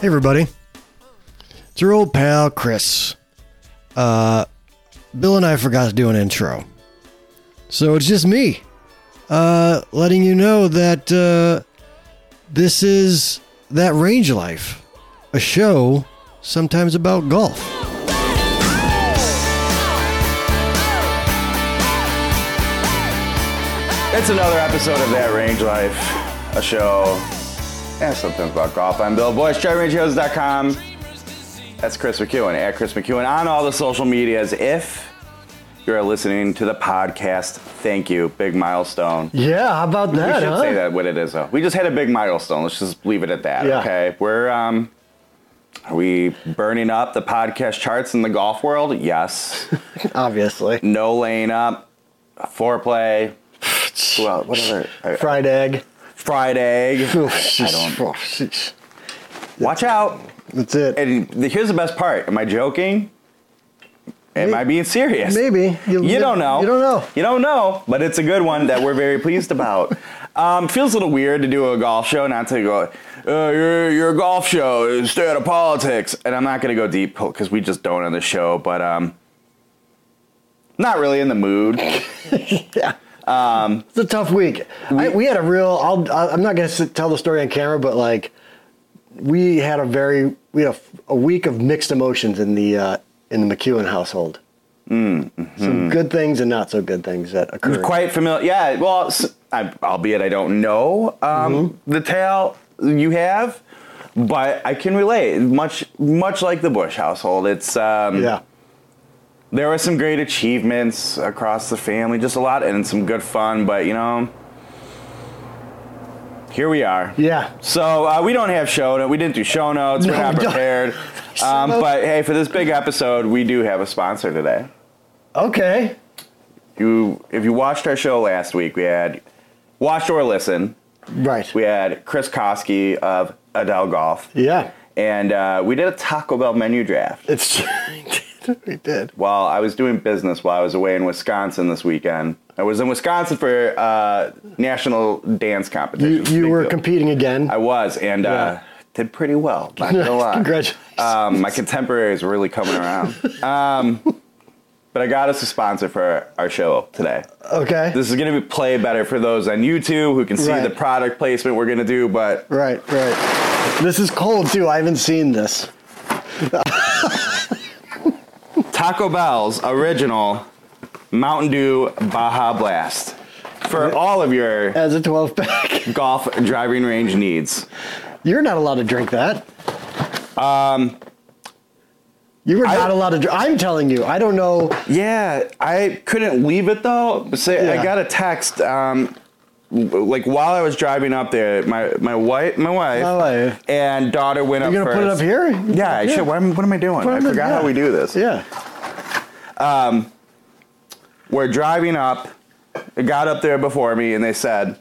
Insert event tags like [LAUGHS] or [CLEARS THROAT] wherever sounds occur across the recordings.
Hey, everybody. It's your old pal, Kris. Uh, Bill and I forgot to do an intro. So it's just me, uh, letting you know that, uh, this is That Range Life, a show sometimes about golf. It's another episode of That Range Life, a show, and something about golf. I'm Bill Boyce, DriveRangeHoes.com. That's Kris McEwen, at Kris McEwen on all the social medias. If you're listening to the podcast, thank you. Big milestone. Yeah, how about that? we should huh? say that what it is, though. We just had a big milestone. Let's just leave it at that, Yeah. okay? We're, um, are we burning up the podcast charts in the golf world? Yes. [LAUGHS] Obviously. no laying up, Fore Play. [SIGHS] Well, what other? Fried egg. Fried egg. [LAUGHS] I don't- Watch out. That's it. And here's the best part. Am I joking? Am May- I being serious? Maybe. You, You don't know. You don't know. You don't know, but it's a good one that we're very pleased about. [LAUGHS] Um, feels a little weird to do a golf show, not to go, uh, you're, you're a golf show, stay out of politics. And I'm not going to go deep because we just don't on the show, but um, not really in the mood. [LAUGHS] yeah. Um, it's a tough week. I, we had a real. I'll, I'm not going to tell the story on camera, but like, we had a very we had a, a week of mixed emotions in the uh, in the McEwen household. Some good things and not so good things that occurred. quite familiar. Yeah, well, I albeit I don't know um, the tale you have, but I can relate. Much, much like the Bush household, it's um, yeah. There were some great achievements across the family, just a lot, and some good fun. But you know, here we are. Yeah. So uh, we don't have show notes. We didn't do show notes. No, We're not we prepared. [LAUGHS] Um, but hey, for this big episode, we do have a sponsor today. Okay. You, if you watched our show last week, we had watch or listen. Right. We had Chris Koski of Adele Golf, yeah. and uh, we did a Taco Bell menu draft. It's [LAUGHS] [LAUGHS] we did. While I was doing business while I was away in Wisconsin this weekend, I was in Wisconsin for uh, national dance competition. you Big were deal. competing again. I was, and uh, did pretty well. Not gonna [LAUGHS] lie. Congratulations. Um, my contemporaries were really coming around. [LAUGHS] Um, but I got us a sponsor for our show today. okay. This is going to be play better for those on YouTube who can see Right. the product placement we're going to do, but right. Right. This is cold too. I haven't seen this. Taco Bell's original Mountain Dew Baja Blast for all of your As a 12 pack. [LAUGHS] golf driving range needs. You're not allowed to drink that. Um. You were I- not allowed to. Dr- I'm telling you. I don't know. Yeah, I couldn't leave it though. Say, Yeah. I got a text um, like while I was driving up there. My my wife, my wife, My wife. and daughter went You're up gonna put it up here? Yeah, I should. What am, what am I doing? Put I in- forgot yeah. how we do this. Yeah. Um, we're driving up. It got up there before me, and they said,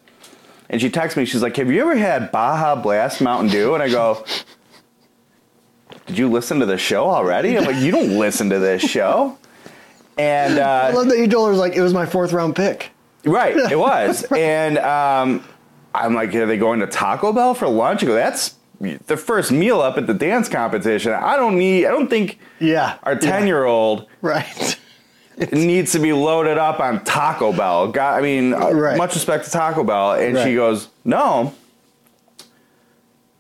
and she texted me. She's like, "Have you ever had Baja Blast Mountain Dew?" And I go, "Did you listen to the show already?" I'm like, "You don't listen to this show." And I uh, love that you told her like it was my fourth round pick. Right, it [LAUGHS] was. And um, I'm like, "Are they going to Taco Bell for lunch?" I go, "That's the first meal up at the dance competition. I don't need. I don't think Yeah. our ten year old." Right. [LAUGHS] needs to be loaded up on Taco Bell. God, I mean, uh, Right. much respect to Taco Bell. And she goes, No,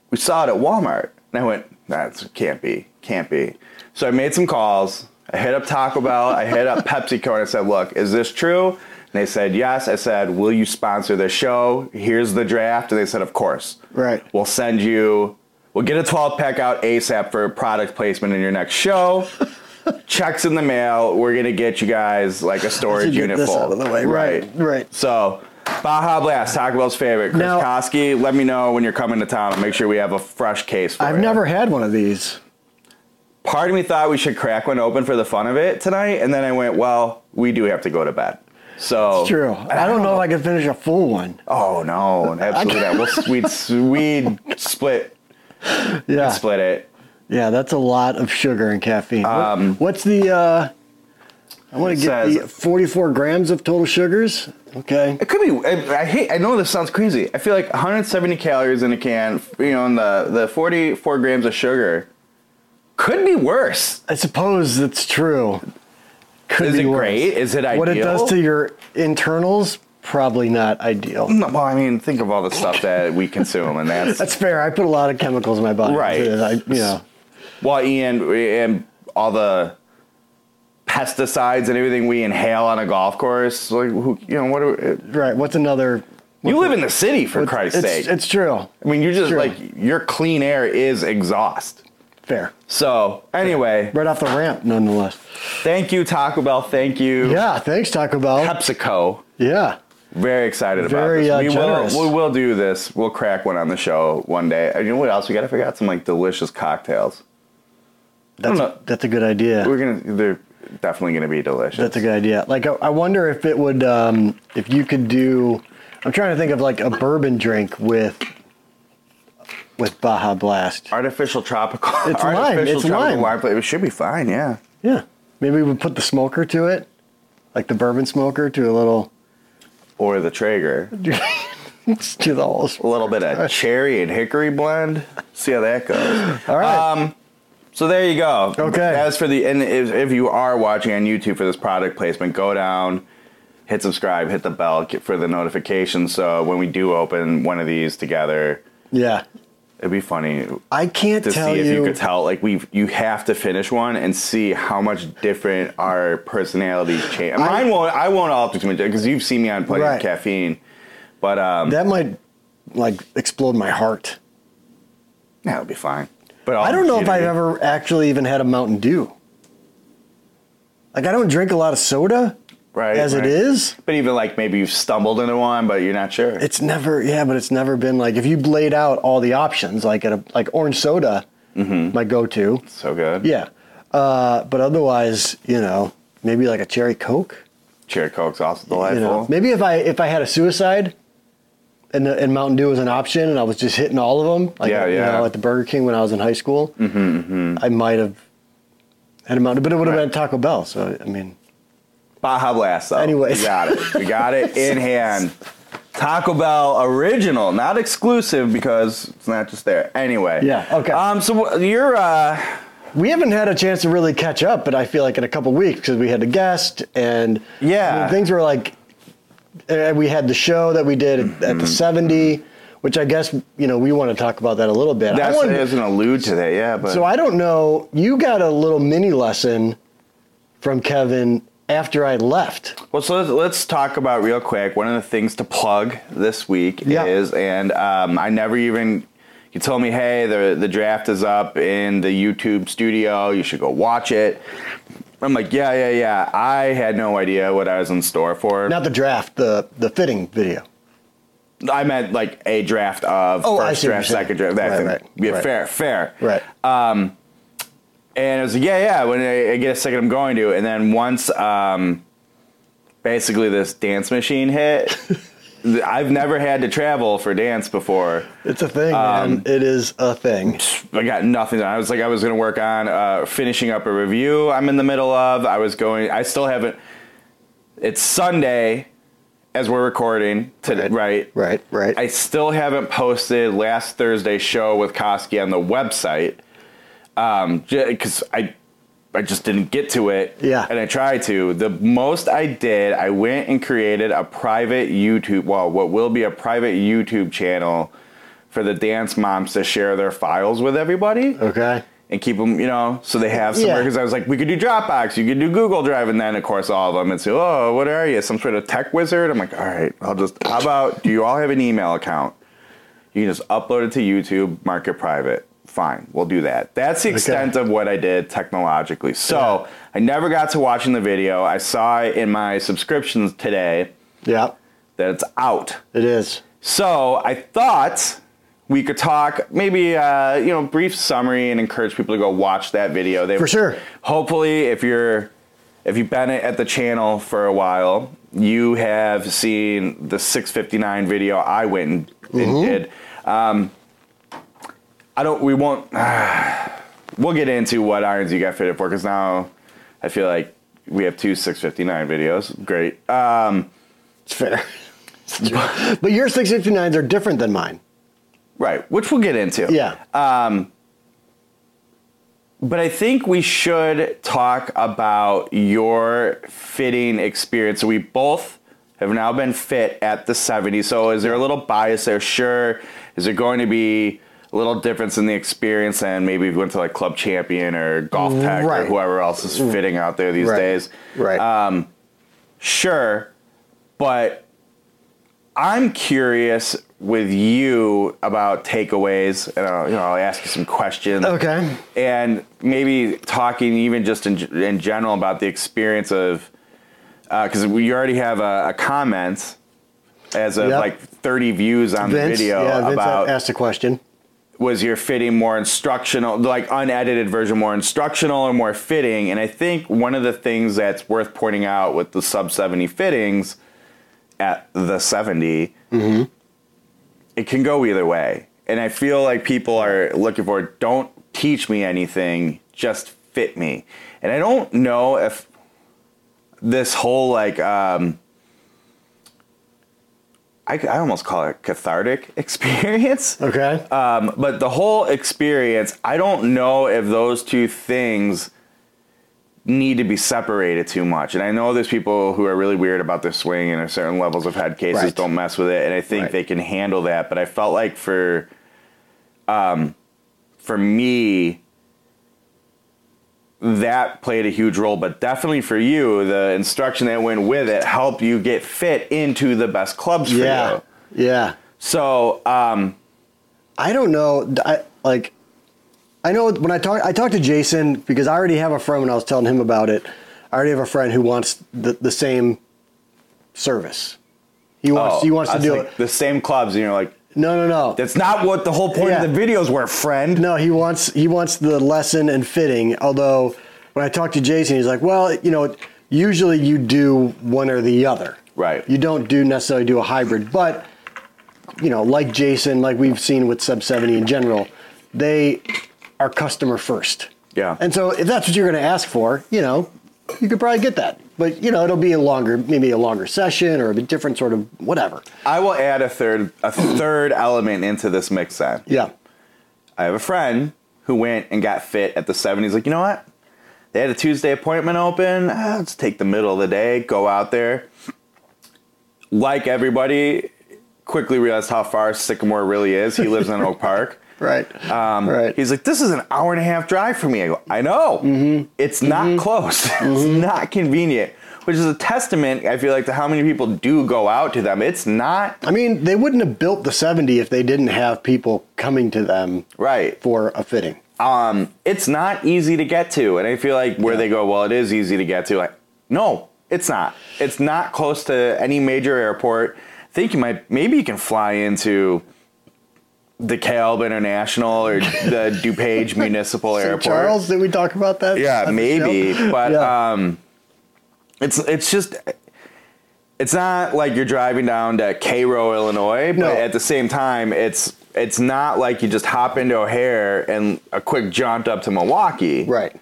we saw it at Walmart. And I went, That can't be, can't be. So I made some calls. I hit up Taco Bell. I hit up PepsiCo and I said, Look, is this true? And they said, Yes. I said, Will you sponsor the show? Here's the draft. And they said, Of course. Right. We'll send you, we'll get a 12 pack out ASAP for product placement in your next show. [LAUGHS] Checks in the mail. We're gonna get you guys like a storage unit this full. out of the way. Right. Right. So, Baja Blast, Taco Bell's favorite. Chris Now- Koski, let me know when you're coming to town. I'll make sure we have a fresh case for I've you. never had one of these. Part of me thought we should crack one open for the fun of it tonight, and then I went, well, we do have to go to bed. So True. I don't know if I could finish a full one. Oh no, absolutely not. We'll, we'd we'd split [LAUGHS] Yeah. split it. Yeah, that's a lot of sugar and caffeine. What- Um, what's the uh I want to get says- the 44 grams of total sugars. Okay. It could be. I, I hate. I know this sounds crazy. I feel like 170 calories in a can. You know, and the the 44 grams of sugar could be worse. I suppose that's true. Could Is be it worse. great? Is it ideal? What it does to your internals, probably not ideal. No, well, I mean, think of all the stuff that we consume, and that's [LAUGHS] That's fair. I put a lot of chemicals in my body. Right. Uh, I, you know. well, Ian, and all the pesticides and everything we inhale on a golf course. Like, who, you know, what? Do, uh, Right. What's another? you live in the city, for Christ's it's, sake. It's true. I mean, you're just like your clean air is exhaust. Fair. So anyway, Right off the ramp, nonetheless. thank you Taco Bell. Thank you Yeah. Thanks, Taco Bell. PepsiCo. Yeah. Very excited about this. uh, we generous. will we will do this. We'll crack one on the show one day. And you know what else? We got to figure out some like delicious cocktails. That's a, that's a good idea. We're gonna they're definitely gonna be delicious. That's a good idea. Like, I, I wonder if it would, um, if you could do. I'm trying to think of like a bourbon drink with, with Baja Blast. artificial tropical. It's [LAUGHS] lime. It's lime. flavor. It should be fine. Yeah. Yeah. Maybe we would put the smoker to it, like the bourbon smoker to a little. Or the Traeger. [LAUGHS] to the whole. A little bit of cherry and hickory blend. See how that goes. [LAUGHS] All right. Um, so there you go. Okay. As for the and if, if you are watching on YouTube for this product placement, go down, hit subscribe, hit the bell for the notifications. So when we do open one of these together, yeah. It'd be funny I can't to tell see if you. you could tell. Like we, you have to finish one and see how much different our personalities change. Mine won't. I won't alter too much because you've seen me on plenty Right. of caffeine. But um, that might like explode my heart. yeah, it'll be fine. But I don't know if I've ever actually even had a Mountain Dew. Like I don't drink a lot of soda right as right. it is. But even like maybe you've stumbled into one, but you're not sure. It's never yeah, but it's never been like if you laid out all the options like at a like orange soda, Mm-hmm. my go-to. so good. Yeah, uh, but otherwise, you know, maybe like a cherry coke. Cherry Coke's also delightful. You know, maybe if I if I had a suicide, and the, and Mountain Dew was an option, and I was just hitting all of them, like Yeah, you yeah. know, at the Burger King when I was in high school, Mm-hmm, I might have had a Mountain Dew, but it would have Right. been Taco Bell. So I mean, Baja Blast, though. Anyways. We got it. We got it in [LAUGHS] hand. Taco Bell original, not exclusive because it's not just there. Anyway. Yeah, okay. Um. So you're uh. we haven't had a chance to really catch up, but I feel like in a couple weeks because we had a guest and Yeah. I mean, things were like, and we had the show that we did at, at the seventy, which I guess you know we want to talk about that a little bit. I That's wanted- doesn't allude to that. Yeah, but So I don't know. You got a little mini lesson from Kevin after I left. Well, so let's, let's talk about real quick. One of the things to plug this week Yeah. is, and um, I never even. You told me, hey, the the draft is up in the YouTube studio. You should go watch it. I'm like, yeah, yeah, yeah. I had no idea what I was in store for. Not the draft, the the fitting video. I meant like a draft of Oh, first draft, second draft. That Right, thing. right, yeah, right. fair, fair. Right. And I was like, yeah, yeah. When I, I get a second, I'm going to. And then once, um, basically, this dance machine hit. [LAUGHS] I've never had to travel for dance before. it's a thing, Um, man. It is a thing. [SNIFFS] I got nothing. done. I was like, I was going to work on uh, finishing up a review. I'm in the middle of. I was going. I still haven't. It's Sunday, as we're recording. today, right. Right. Right. Right. I still haven't posted last Thursday's show with Koski on the website um, because I I just didn't get to it. Yeah. and I tried to. The most I did, I went and created a private YouTube. Well, what will be a private YouTube channel for the dance moms to share their files with everybody okay. and keep them, you know, so they have somewhere. Yeah. Because I was like, we could do Dropbox, you could do Google Drive, and then of course all of them and say, oh, what are you, some sort of tech wizard? I'm like, all right, I'll just. How about do you all have an email account? You can just upload it to YouTube, mark it private. Fine, we'll do that. That's the extent of what I did technologically. So I never got to watching the video. I saw it in my subscriptions today Yeah. that it's out. It is. So I thought we could talk, maybe uh, you know, brief summary, and encourage people to go watch that video. They, For sure. Hopefully, if you're if you've been at the channel for a while, you have seen the 659 video I went and, and Mm-hmm. did. Um, I don't. We won't. [SIGHS] we'll get into what irons you got fitted for because now I feel like we have two 659 videos. Great. Um, It's fair. [LAUGHS] but your 659s are different than mine. right, which we'll get into. Yeah. Um, But I think we should talk about your fitting experience. We both have now been fit at the 70. So is there a little bias there? Sure. Is it going to be a little difference in the experience than maybe if you went to like Club Champion or Golf mm, Tech or whoever else is mm. fitting out there these Right. days? Right. Um, sure, but I'm curious with you about takeaways, and I'll, you know, I'll ask you some questions. Okay. And maybe talking even just in, in general about the experience of, uh, because we already have a, a comment as of Yep. like 30 views on Vince, the video yeah, Vince about asked a question. Was your fitting more instructional, like unedited version more instructional or more fitting? And I think one of the things that's worth pointing out with the sub 70 fittings at the 70, it can go either way. And I feel like people are looking for don't teach me anything, just fit me. And I don't know if this whole like, um, I, I almost call it cathartic [LAUGHS] experience. Okay. Um, but the whole experience, I don't know if those two things need to be separated too much. And I know there's people who are really weird about their swing and at certain levels of head cases Right. don't mess with it. And I think Right. they can handle that. But I felt like for, um, for me, that played a huge role. But definitely for you, the instruction that went with it helped you get fit into the best clubs for yeah. you. Yeah. So, um, I don't know. I like. I know when I talk, I talked to Jason because I already have a friend. When I was telling him about it, I already have a friend who wants the, the same service. He wants. oh, he wants to do like, it. the same clubs, and you're like, No, no, no. That's not what the whole point Yeah. of the videos were, friend. No, he wants he wants the lesson and fitting. Although when I talked to Jason, he's like, well, you know, usually you do one or the other. Right. You don't do necessarily do a hybrid, but you know, like Jason, like we've seen with Sub 70 in general, they are customer first. Yeah. And so if that's what you're going to ask for, you know, you could probably get that. But you know, it'll be a longer, maybe a longer session or a different sort of whatever. I will add a third a third element into this mix then. Yeah. I have a friend who went and got fit at the 70s. Like, you know what? They had a Tuesday appointment open. Ah, let's take the middle of the day, go out there. Like everybody, quickly realized how far Sycamore really is. He lives in Oak Park. Right. Um, right. He's like, this is an hour and a half drive for me. I go, I know. Mm-hmm. It's not close. [LAUGHS] it's not convenient, which is a testament, I feel like, to how many people do go out to them. It's not I mean, they wouldn't have built the 70 if they didn't have people coming to them right. for a fitting. Um, it's not easy to get to. And I feel like where Yeah. they go, well, it is easy to get to. Like, no, it's not. It's not close to any major airport. I think you might, maybe you can fly into DeKalb International or the [LAUGHS] DuPage Municipal St. Airport. Charles, did we talk about that? Yeah, maybe, but Yeah. um, it's it's just it's not like you're driving down to Cairo, Illinois, but No. at the same time, it's it's not like you just hop into O'Hare and a quick jaunt up to Milwaukee. right,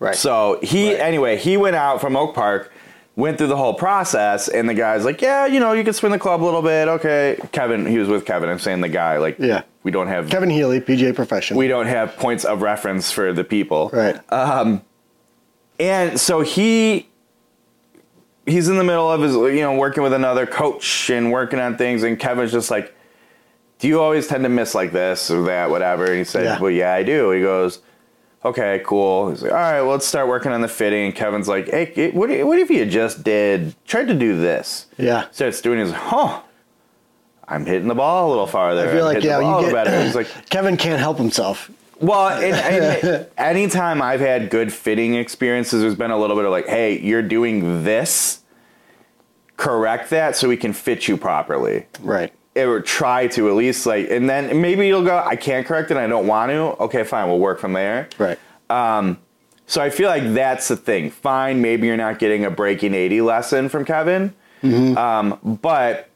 right. So he Right. anyway, he went out from Oak Park, went through the whole process, and the guy's like, "Yeah, you know, you can swing the club a little bit." Okay, Kevin, he was with Kevin. I'm saying the guy, like, Yeah. we don't have Kevin Healy, PGA professional. we don't have points of reference for the people, right. Um, and so he he's in the middle of his you know working with another coach and working on things and kevin's just like do you always tend to miss like this or that whatever and he said Yeah. well yeah i do he goes okay cool he's like all right well, let's start working on the fitting and kevin's like hey what, if- what if you just did tried to do this yeah. starts doing it, he's like huh i'm hitting the ball a little farther I feel like yeah, the ball a you get better he's [CLEARS THROAT] like Kevin can't help himself. well, and, [LAUGHS] and anytime I've had good fitting experiences, there's been a little bit of like, hey, you're doing this, correct that so we can fit you properly. Right. Or try to at least like, and then maybe you'll go, I can't correct it, I don't want to. Okay, fine, we'll work from there. Right. So I feel like that's the thing. Fine, maybe you're not getting a breaking 80 lesson from Kevin, um, but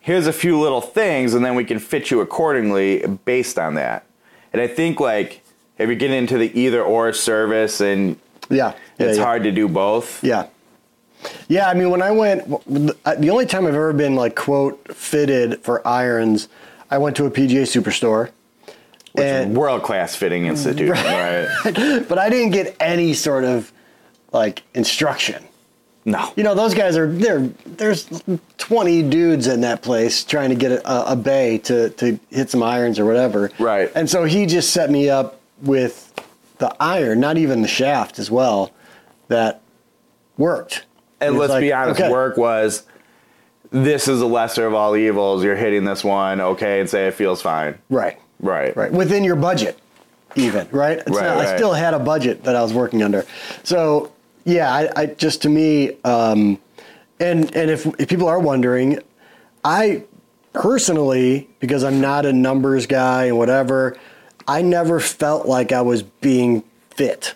here's a few little things, and then we can fit you accordingly based on that. And I think like if you get into the either or service and Yeah. yeah it's yeah. hard to do both. Yeah. Yeah, I mean, when I went, uh, the only time I've ever been like quote fitted for irons, I went to a PGA Superstore, and world class fitting institute, [LAUGHS] right. right? [LAUGHS] but I didn't get any sort of like instruction. No, you know those guys are there. There's 20 dudes in that place trying to get a, a bay to to hit some irons or whatever. Right. And so he just set me up with the iron, not even the shaft as well, that worked. And let's like, be honest, okay. work was this is a lesser of all evils. You're hitting this one, okay, and say it feels fine. Right. Right. Right. Within your budget, even, right? right, not, right. I still had a budget that I was working under. So, yeah, I, I just to me, um, and and if, if people are wondering, I personally, because I'm not a numbers guy and whatever, I never felt like I was being fit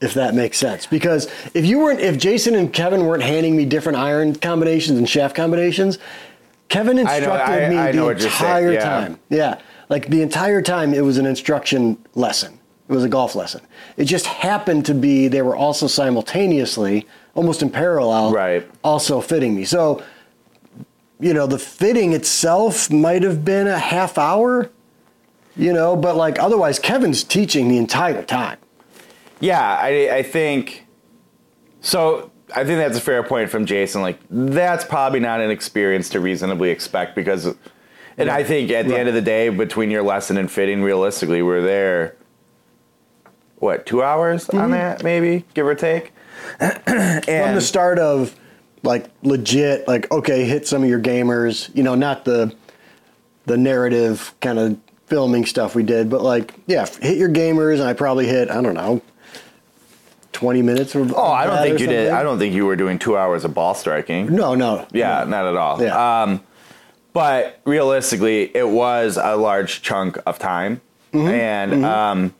if that makes sense. Because if you weren't, if Jason and Kevin weren't handing me different iron combinations and shaft combinations, Kevin instructed I know, I, me I the entire yeah. time. Yeah, like the entire time, it was an instruction lesson. It was a golf lesson. It just happened to be they were also simultaneously, almost in parallel, right. also fitting me. So, you know, the fitting itself might have been a half hour, you know, but like otherwise, Kevin's teaching the entire time. Yeah, I, I think so. I think that's a fair point from Jason. Like, that's probably not an experience to reasonably expect because, and I think at the right. end of the day, between your lesson and fitting, realistically, we're there, what, two hours mm-hmm. on that, maybe, give or take? and [CLEARS THROAT] from the start of, like, legit, like, okay, hit some of your gamers, you know, not the, the narrative kind of filming stuff we did, but like, yeah, hit your gamers, and I probably hit, I don't know, 20 minutes of oh i don't think you did i don't think you were doing two hours of ball striking no no yeah no. not at all yeah. Um, but realistically it was a large chunk of time mm-hmm. and mm-hmm. Um,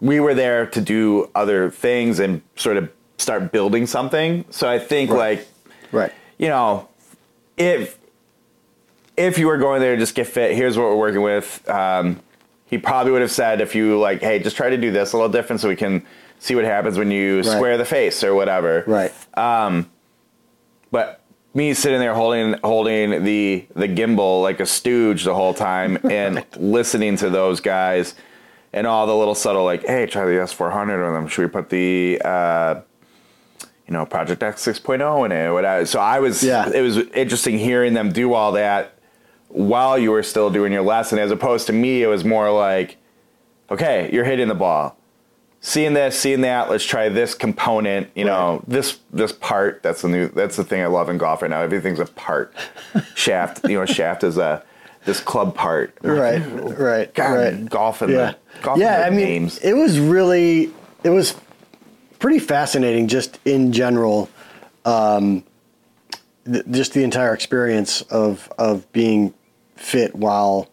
we were there to do other things and sort of start building something so i think right. like right you know if if you were going there to just get fit here's what we're working with um, he probably would have said if you like hey just try to do this a little different so we can see what happens when you right. square the face or whatever. Right. Um, but me sitting there holding holding the the gimbal like a stooge the whole time [LAUGHS] and listening to those guys and all the little subtle like, hey, try the S400 on them. Should we put the uh, you know Project X 6.0 in it? Whatever. So I was. Yeah. It was interesting hearing them do all that while you were still doing your lesson, as opposed to me. It was more like, okay, you're hitting the ball seeing this, seeing that. Let's try this component. You know, this this part. That's the new. That's the thing I love in golf right now. Everything's a part. [LAUGHS] shaft. You know, shaft is a this club part. Right. Right. God, right. Golfing. Yeah. The, golfing yeah. I mean, names. it was really. It was pretty fascinating, just in general. Um, th- just the entire experience of of being fit while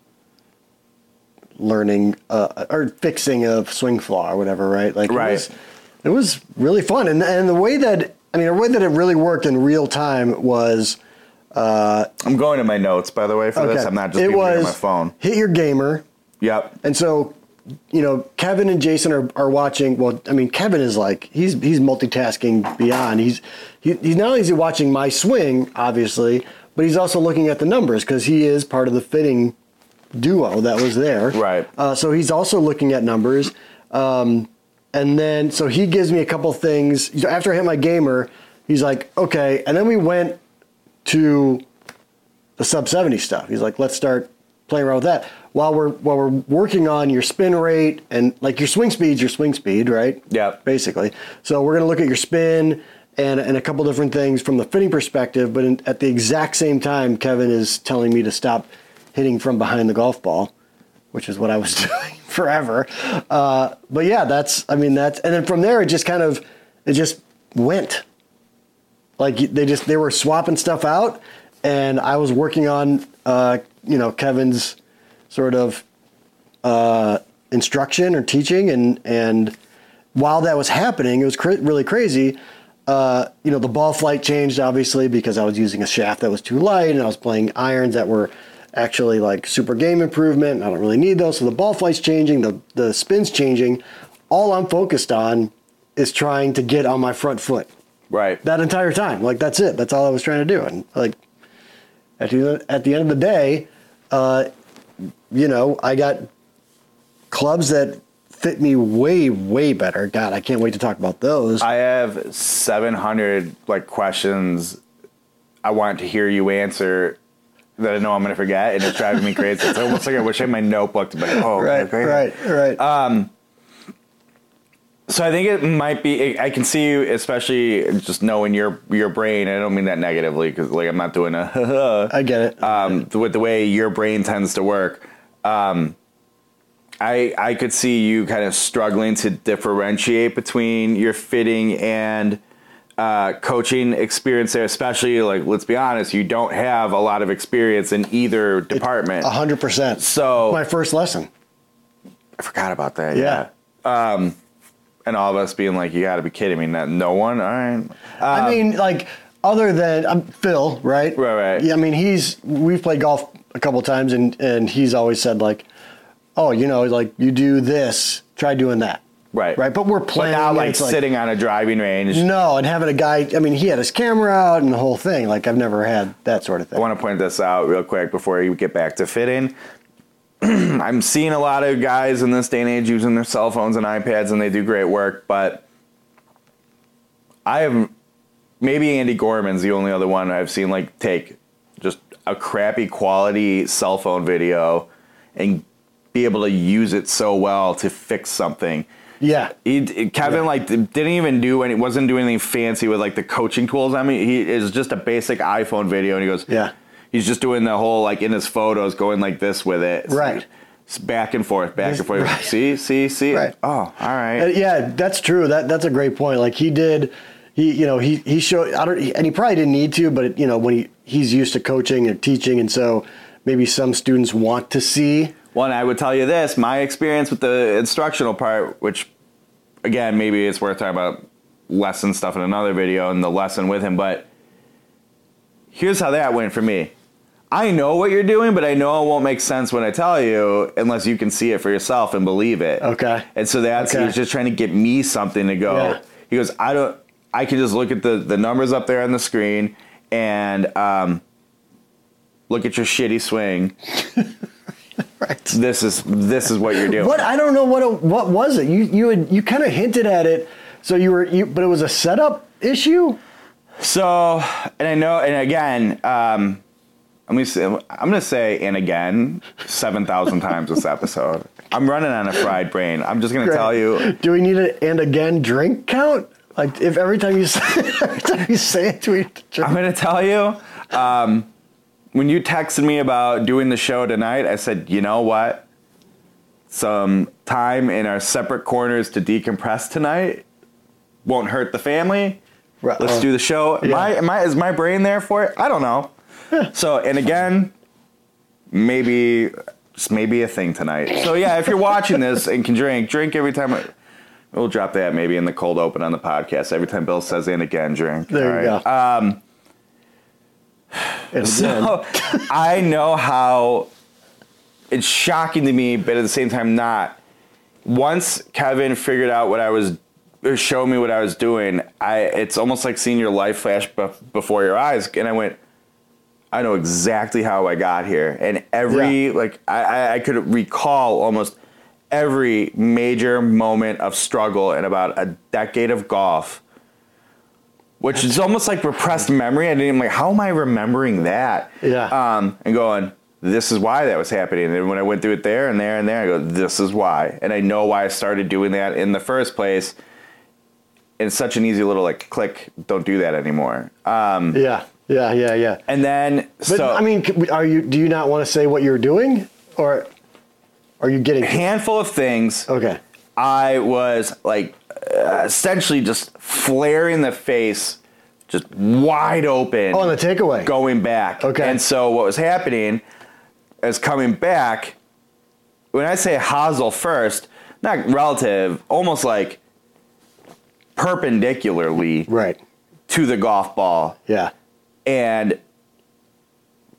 learning uh, or fixing a swing flaw or whatever, right? Like right. It was, it was really fun, and and the way that I mean, the way that it really worked in real time was. Uh, I'm going to my notes, by the way, for okay. this. I'm not just it was, my phone. Hit your gamer. Yep. And so, you know, Kevin and Jason are, are watching. Well, I mean, Kevin is like he's he's multitasking beyond. He's he, he's not only is he watching my swing, obviously, but he's also looking at the numbers because he is part of the fitting duo that was there. Right. Uh, so he's also looking at numbers. Um, and then, so he gives me a couple things. After I hit my gamer, he's like, okay. And then we went to the sub 70 stuff. He's like, let's start playing around with that. While we're while we're working on your spin rate and like your swing speed's your swing speed, right? Yeah. Basically. So we're gonna look at your spin and and a couple different things from the fitting perspective. But in, at the exact same time, Kevin is telling me to stop hitting from behind the golf ball, which is what I was [LAUGHS] doing forever. Uh, but yeah, that's I mean that's and then from there it just kind of it just went. Like they just they were swapping stuff out, and I was working on uh, you know Kevin's sort of uh, instruction or teaching, and and while that was happening, it was cr- really crazy. Uh, you know, the ball flight changed obviously because I was using a shaft that was too light, and I was playing irons that were actually like super game improvement. I don't really need those. So the ball flight's changing, the, the spin's changing, all I'm focused on is trying to get on my front foot Right. that entire time. Like that's it. That's all I was trying to do. And like at the at the end of the day, uh, you know, I got clubs that fit me way way better. God, I can't wait to talk about those. I have 700 like questions I want to hear you answer that I know I'm going to forget, and it's driving me crazy. It's almost like I wish I had my notebook to be like, oh, right, right, right. Uh, So I think it might be. I can see you, especially just knowing your your brain. I don't mean that negatively because like I'm not doing a. [LAUGHS] I get it. um, with the way your brain tends to work, um, I I could see you kind of struggling to differentiate between your fitting and uh, coaching experience there. Especially like, let's be honest, you don't have a lot of experience in either department. A hundred percent. So- my first lesson. I forgot about that. Yeah. Yeah. Um, and all of us being like, "You got to be kidding me!" Not, no one. All right. I mean, like other than um, Phil, right? Right, right. Yeah, I mean, he's we've played golf a couple times, and and he's always said like, oh, you know, like you do this, try doing that. Right. Right. But we're But playing. not and like sitting on a driving range. No, and having a guy. I mean, he had his camera out and the whole thing. Like I've never had that sort of thing. I want to point this out real quick before you get back to fitting. [CLEARS THROAT] I'm seeing a lot of guys in this day and age using their cell phones and iPads, and they do great work. But I have maybe Andy Gorman's the only other one I've seen like take just a crappy quality cell phone video and be able to use it so well to fix something. Yeah. He, Kevin like didn't even do any wasn't doing anything fancy with like the coaching tools. I mean, he is just a basic iPhone video, and he goes, Yeah. He's just doing the whole like in his photos, going like this with it, Right. It's back and forth, back and forth. Right. See, see, see. Right. Oh, all right. Uh, yeah, that's true. That that's a great point. Like he did, he you know he he showed. I don't, and he probably didn't need to, but you know when he he's used to coaching and teaching, and so maybe some students want to see. One, I would tell you this: my experience with the instructional part, which again, maybe it's worth talking about lesson stuff in another video and the lesson with him. But here's how that went for me. I know what you're doing, but I know it won't make sense when I tell you unless you can see it for yourself and believe it. Okay. And so that's Okay. he's just trying to get me something to go. Yeah. He goes, I don't. I can just look at the the numbers up there on the screen and um, look at your shitty swing. [LAUGHS] Right. This is this is what you're doing. What I don't know what it, what was it? You you had, you kind of hinted at it. So you were you, but it was a setup issue. So, and I know, and again, um, I'm gonna say, I'm gonna say, and again, seven thousand times this episode. I'm running on a fried brain. I'm just gonna tell you. Do we need an and again drink count? Like if every time you say, [LAUGHS] every time you say it, do we drink? I'm gonna tell you. Um, when you texted me about doing the show tonight, I said, you know what? Some time in our separate corners to decompress tonight won't hurt the family. Right, Let's do the show. Am yeah. I, am I, is my brain there for it? I don't know. so, and again, maybe, just maybe a thing tonight. So yeah, if you're watching this and can drink, drink every time. I, we'll drop that maybe in the cold open on the podcast. Every time Bill says and again, drink. There you All right. go. Um, and So [LAUGHS] I know how it's shocking to me, but at the same time not. Once Kevin figured out what I was or showed me what I was doing, I it's almost like seeing your life flash bef- before your eyes, and I went. I know exactly how I got here, and every Yeah. like I, I, I could recall almost every major moment of struggle in about a decade of golf which is almost like repressed memory. I didn't like, how am I remembering that? Yeah. Um, and going, this is why that was happening. And when I went through it there and there and there, I go, this is why. And I know why I started doing that in the first place. And it's such an easy little like click. Don't do that anymore. Um, yeah, yeah, yeah, yeah. and then But so I mean, are you? Do you not want to say what you're doing, or are you getting? A handful of things. Okay. I was like essentially just flare in the face, just wide open. Oh, on the takeaway. going back. Okay. And so what was happening is coming back. When I say hosel first, not relative, almost like perpendicularly Right. to the golf ball. Yeah. And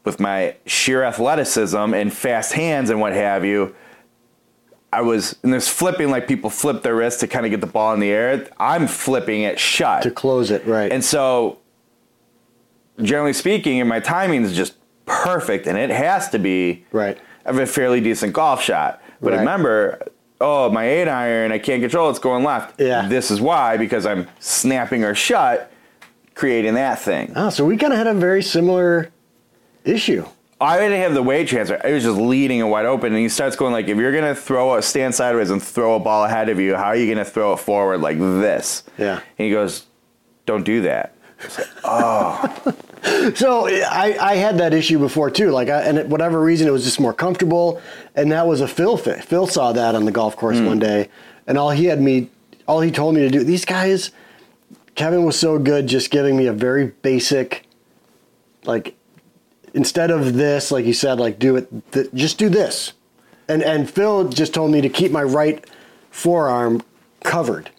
with my sheer athleticism and fast hands and what have you, I was, and there's flipping like people flip their wrist to kind of get the ball in the air. I'm flipping it shut. To close it, right. And so, generally speaking, and my timing is just perfect, and it has to be right. of a fairly decent golf shot. But Right. remember, oh, my eight iron, I can't control it's going left. Yeah. This is why, because I'm snapping her shut, creating that thing. Oh, so we kind of had a very similar issue. I didn't have the weight transfer. I was just leading it wide open, and he starts going like, "If you're gonna throw a stand sideways and throw a ball ahead of you, how are you gonna throw it forward like this?" Yeah. And he goes, "Don't do that." Oh [LAUGHS] So I, I had that issue before too. Like, I, and whatever reason, it was just more comfortable. And that was a Phil fit. Phil saw that on the golf course Hmm. one day, and all he had me, all he told me to do. These guys, Kevin was so good, just giving me a very basic, like, instead of this, like you said, like do it, th- just do this. And and Phil just told me to keep my right forearm covered.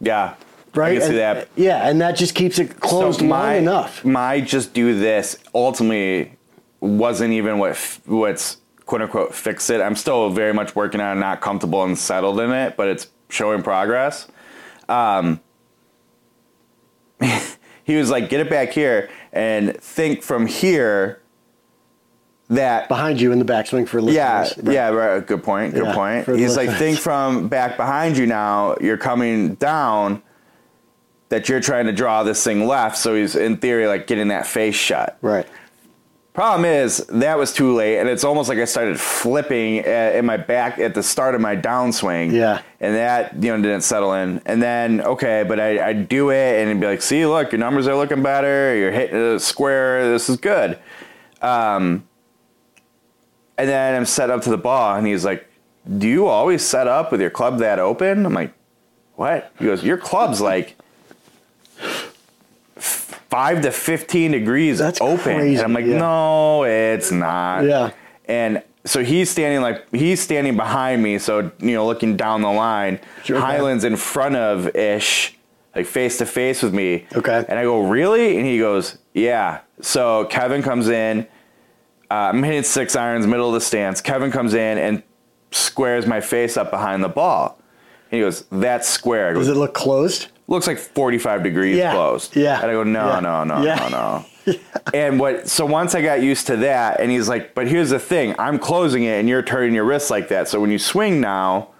Yeah. Right. I can see And- that. Yeah, and that just keeps it closed So long enough. My just do this ultimately wasn't even what f- what's quote unquote fix it. I'm still very much working on it, not comfortable and settled in it, but it's showing progress. Um, [LAUGHS] he was like, get it back here and think from here that behind you in the backswing for listeners. yeah, Right. yeah, right. Good point. Good Yeah, point. He's like, think from back behind you now. You're coming down. That you're trying to draw this thing left, so he's in theory like getting that face shut. Right. Problem is that was too late, and it's almost like I started flipping at, in my back at the start of my downswing. Yeah. and that you know didn't settle in. And then okay, but I I do it and it'd be like, see, look, your numbers are looking better. You're hitting a square. This is good. Um, and then I'm set up to the ball, and he's like, "Do you always set up with your club that open?" I'm like, "What?" He goes, "Your club's like." Five to fifteen degrees That's open, crazy, and I'm like, yeah. no, it's not. Yeah. And so he's standing like he's standing behind me, so you know, looking down the line. Sure. Highland's in front of ish, like face to face with me. Okay. And I go, really? And he goes, yeah. So Kevin comes in. Uh, I'm hitting six irons, middle of the stance. Kevin comes in and squares my face up behind the ball. And he goes, that's square. Go, Does it look closed? Looks like 45 degrees Yeah, closed. yeah, And I go, no, yeah, no, no, yeah. no, no. [LAUGHS] And what, so once I got used to that, and he's like, but here's the thing I'm closing it and you're turning your wrist like that. So when you swing now,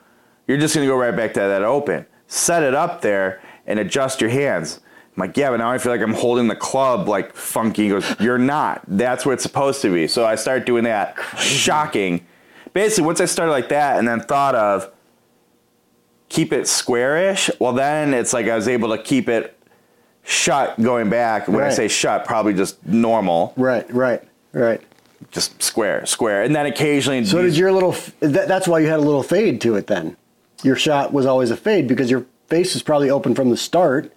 you're just going to go right back to that open. Set it up there and adjust your hands. I'm like, yeah, but now I feel like I'm holding the club like funky. He goes, you're not. That's what it's supposed to be. So I start doing that. Shocking. Basically, once I started like that and then thought of, keep it squarish, well, then it's like I was able to keep it shut going back. When I say shut, probably just normal, Right, right, right. just square, square. And then occasionally, So did your little, that, that's why you had a little fade to it then. Your shot was always a fade because your face is probably open from the start.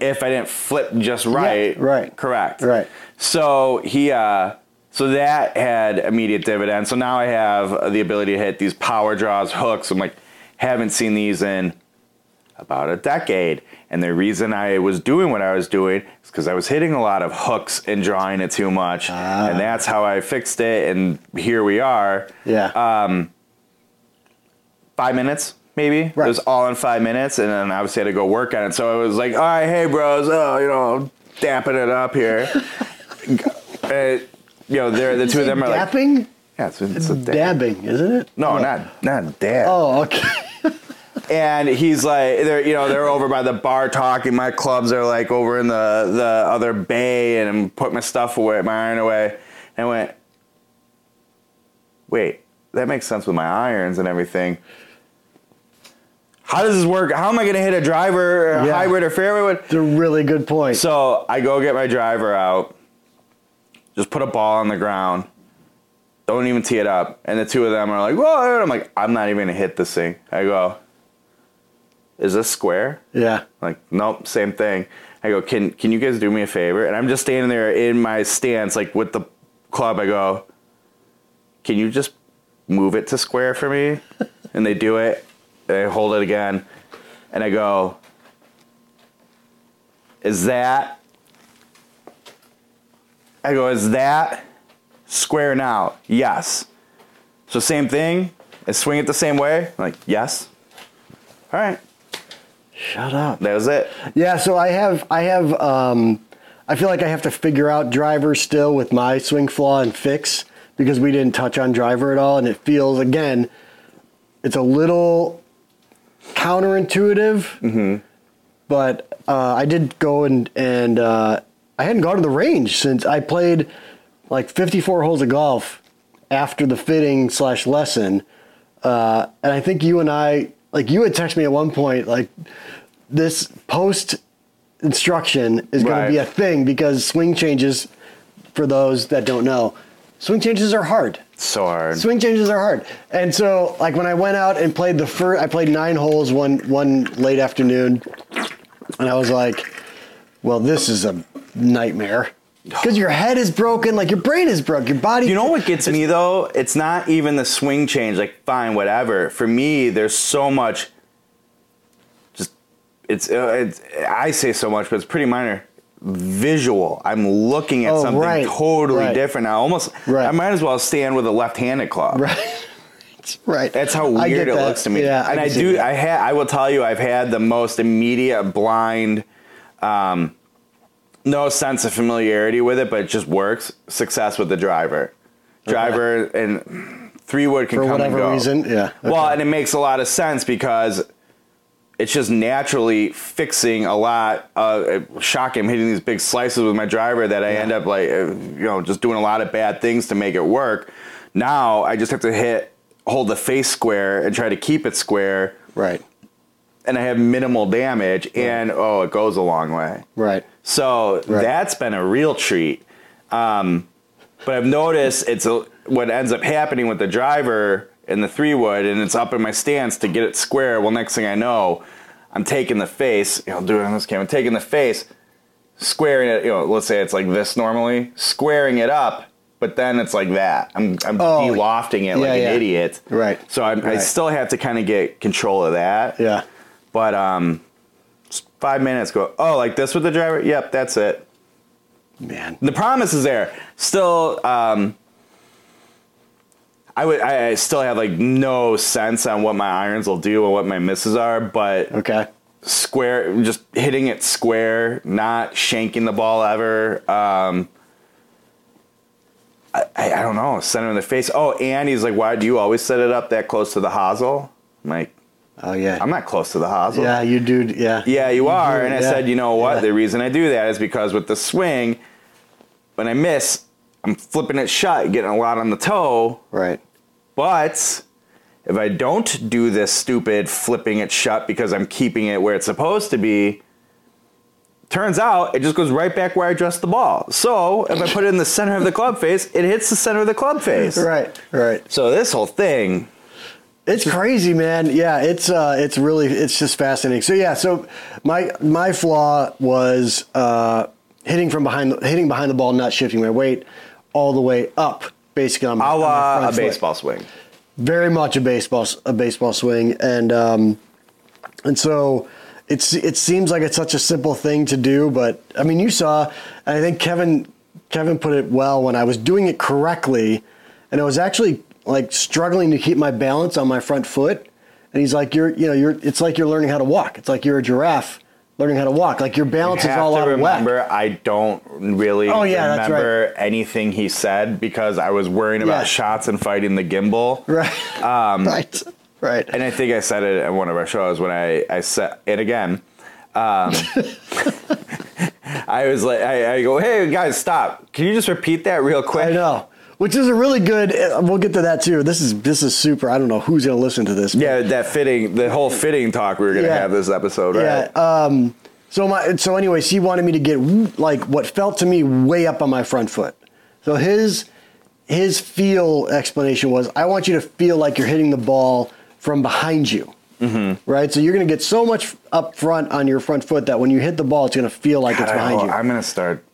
if I didn't flip just right, right. correct, Right. So he, uh, so that had immediate dividends. So now I have the ability to hit these power draws, hooks. I'm like, haven't seen these in about a decade. And the reason I was doing what I was doing is because I was hitting a lot of hooks and drawing it too much. Ah. And that's how I fixed it. And here we are. Yeah. Um, Five minutes, maybe. Right. It was all in five minutes. And then obviously I had to go work on it. So I was like, all right, hey, bros, oh, you know, dapping it up here. [LAUGHS] Uh, you know, they're, the two of them are like, Dapping? yeah, it's, it's a dab. Dabbing, isn't it? No, not not dab. Oh, okay. And he's like they're you know they're over by the bar talking my clubs are like over in the the other bay and i'm putting my stuff away my iron away and I went wait that makes sense with my irons and everything how does this work how am i going to hit a driver a Yeah. hybrid or fairway wood It's a really good point. so I go get my driver out, just put a ball on the ground, don't even tee it up. And the two of them are like. And I'm like, I'm not even gonna hit this thing. I go, is this square? yeah. Like, nope, same thing. I go, can can you guys do me a favor? And I'm just standing there in my stance, like with the club. I go, can you just move it to square for me? [LAUGHS] and they do it. They hold it again, and I go, is that? I go, is that square now? Yes. So same thing. and swing it the same way? I'm like, yes. All right, Shut up. that was it. Yeah, so I have I have um I feel like I have to figure out driver still with my swing flaw and fix because we didn't touch on driver at all and it feels again it's a little counterintuitive. Mm-hmm. But uh, I did go and and uh, I hadn't gone to the range since I played like 54 holes of golf after the fitting slash lesson. Uh, and I think you and I, like you had texted me at one point, like this post instruction is going Right. to be a thing because swing changes, for those that don't know, swing changes are hard. So hard. Swing changes are hard. And so, like when I went out and played the first, I played nine holes one one late afternoon, and I was like, "Well, this is a nightmare." Because your head is broken, like your brain is broke, your body. You know what gets me though? It's not even the swing change. Like, fine, whatever. For me, there's so much. Just it's, uh, it's I say so much, but it's pretty minor. Visual. I'm looking at Oh, something right, totally right. different now. Almost. Right. I might as well stand with a left-handed club. [LAUGHS] right, right. That's how weird it that. looks to me. Yeah, and I, see do. that. I had. I will tell you, I've had the most immediate blind, um, no sense of familiarity with it, but it just works. Success with the driver, driver and three wood can For come whatever and go. reason, yeah, Well, and it makes a lot of sense because it's just naturally fixing a lot. Uh, shocking, I'm hitting these big slices with my driver that I end up like, uh, you know, just doing a lot of bad things to make it work. Now I just have to hit, hold the face square and try to keep it square, right, and I have minimal damage, and oh, it goes a long way. right. So Right. that's been a real treat. Um, but I've noticed it's a, what ends up happening with the driver and the three wood, and it's up in my stance to get it square. Well, next thing I know, I'm taking the face. You know, I'll do it on this camera. I'm taking the face, squaring it. You know, let's say it's like this normally, squaring it up. But then it's like that. I'm I'm Oh, de-lofting it like yeah, an yeah. idiot. Right, So I, I right. still have to kind of get control of that. Yeah, But um, five minutes go. Oh, like this with the driver? Yep, that's it. man. The promise is there. Still, um, I would. I I still have like no sense on what my irons will do and what my misses are, but Okay. square, just hitting it square, not shanking the ball ever. Um, I, I, I don't know, center in the face. Oh, and he's like, "Why do you always set it up that close to the hosel?" I'm like, Oh yeah. "I'm not close to the hosel." yeah, you do. Yeah. Yeah, you are. do, And I yeah, said, you know what? yeah. The reason I do that is because with the swing, when I miss, I'm flipping it shut, getting a lot on the toe. Right. But if I don't do this stupid flipping it shut because I'm keeping it where it's supposed to be, turns out it just goes right back where I dressed the ball. So if I put it in the center of the club face, it hits the center of the club face. [LAUGHS] Right. Right. So this whole thing, It's crazy, man. Yeah, it's uh, it's really it's just fascinating. So yeah, so my my flaw was uh, hitting from behind the, hitting behind the ball, not shifting my weight all the way up, basically on my, a on my a baseball swing. Very much a baseball a baseball swing, and um, and so it's it seems like it's such a simple thing to do, but I mean, you saw, and I think Kevin Kevin put it well when I was doing it correctly, and I was actually like struggling to keep my balance on my front foot, and he's like, you're you know you're it's like you're learning how to walk. It's like you're a giraffe learning how to walk. Like your balance You is all out of whack. remember, I don't really Oh, yeah, remember anything he said because I was worrying about Yeah. shots and fighting the gimbal. Right. Um, [LAUGHS] right. Right. And I think I said it at one of our shows when I, I said it again. Um, [LAUGHS] [LAUGHS] I was like, I, I go, hey guys, stop! Can you just repeat that real quick? I know. Which is a really good. uh, We'll get to that too. This is this is super. I don't know who's gonna listen to this. Yeah, that fitting, the whole fitting talk we were gonna Yeah. have this episode, right? Yeah. Um, so my so anyways, he wanted me to get like what felt to me way up on my front foot. So his his feel explanation was, I want you to feel like you're hitting the ball from behind you. Mm-hmm. Right. So you're going to get so much up front on your front foot that when you hit the ball, it's going to feel like God, it's behind you. I'm gonna start.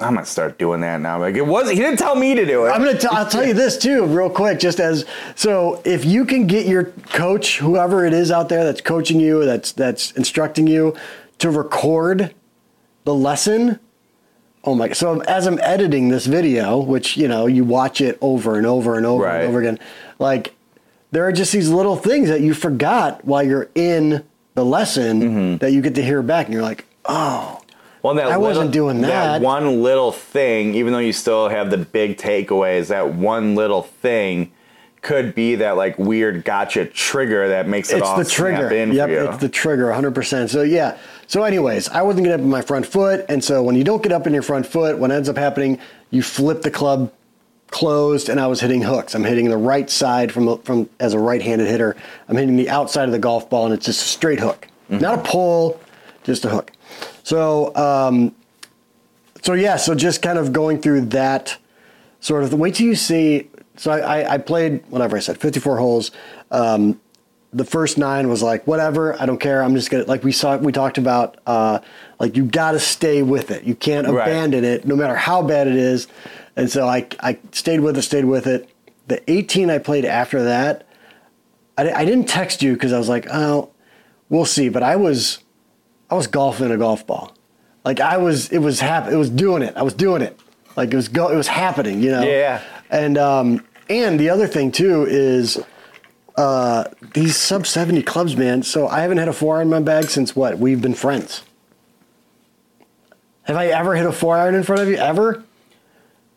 I'm gonna start doing that now. Like it was, he didn't tell me to do it. I'm gonna. T- I'll tell you this too, real quick. Just as so, if you can get your coach, whoever it is out there that's coaching you, that's that's instructing you, to record the lesson. Oh my! So as I'm editing this video, which you know you watch it over and over and over Right. and over again, like there are just these little things that you forgot while you're in the lesson Mm-hmm. that you get to hear back, and you're like, oh, Well, that I wasn't doing that. That one little thing, even though you still have the big takeaways, that one little thing could be that like weird gotcha trigger that makes it it's all the trigger. Yep, for you. it's the trigger, 100%. So yeah. So, anyways, I wasn't getting up in my front foot, and so when you don't get up in your front foot, what ends up happening, you flip the club closed, and I was hitting hooks. I'm hitting the right side from from as a right-handed hitter. I'm hitting the outside of the golf ball, and it's just a straight hook, Mm-hmm. not a pull, just a hook. So, um, so yeah, so just kind of going through that sort of. Wait till you see. So I, I, played whatever I said, 54 holes. Um, the first nine was like whatever i don't care i'm just gonna like we saw we talked about uh like you gotta stay with it you can't Right. abandon it no matter how bad it is and so i i stayed with it stayed with it the 18 i played after that i, I didn't text you because i was like oh we'll see but i was i was golfing a golf ball like i was it was hap- it was doing it i was doing it like it was go it was happening you know Yeah. and um and the other thing too is uh, these sub 70 clubs, man. So I haven't had a four iron in my bag since what? We've been friends. Have I ever hit a four iron in front of you? Ever?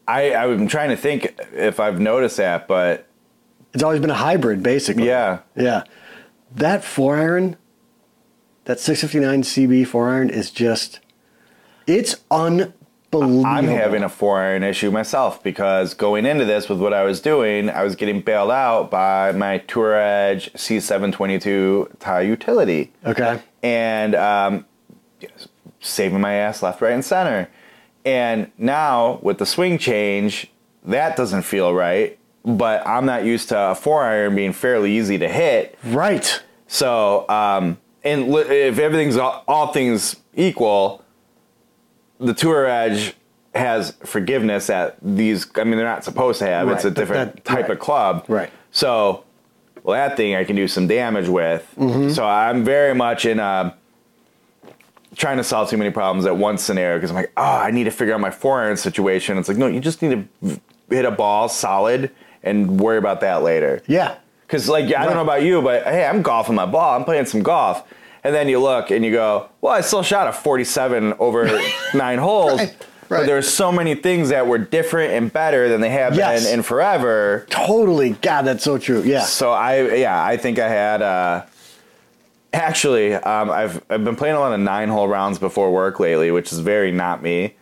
I, I'm trying to think if I've noticed that, but It's always been a hybrid, basically. yeah. Yeah. That four iron, that 659 CB four iron is just, it's unbelievable. I'm having a four iron issue myself because going into this with what I was doing, I was getting bailed out by my Tour Edge C722 tie utility. Okay. and um, saving my ass left, right, and center. And now with the swing change, that doesn't feel right. But I'm not used to a four iron being fairly easy to hit. Right. So, um, and if everything's all, all things equal, the Tour Edge has forgiveness at these. I mean, they're not supposed to have. it's a different that- type right. of club. Right. So, well, that thing I can do some damage with. Mm-hmm. So I'm very much in a trying to solve too many problems at one scenario because I'm like, oh, I need to figure out my four iron situation. It's like, no, you just need to hit a ball solid and worry about that later. Yeah. Because, like, I don't know about you, but hey, I'm golfing my ball. I'm playing some golf. And then you look and you go, well, I still shot a 47 over [LAUGHS] nine holes. Right, But right. there's so many things that were different and better than they have Yes. been in forever. Totally. God, that's so true. Yeah. So I, yeah, I think I had. Uh, actually, um, I've I've been playing a lot of nine hole rounds before work lately, which is very not me.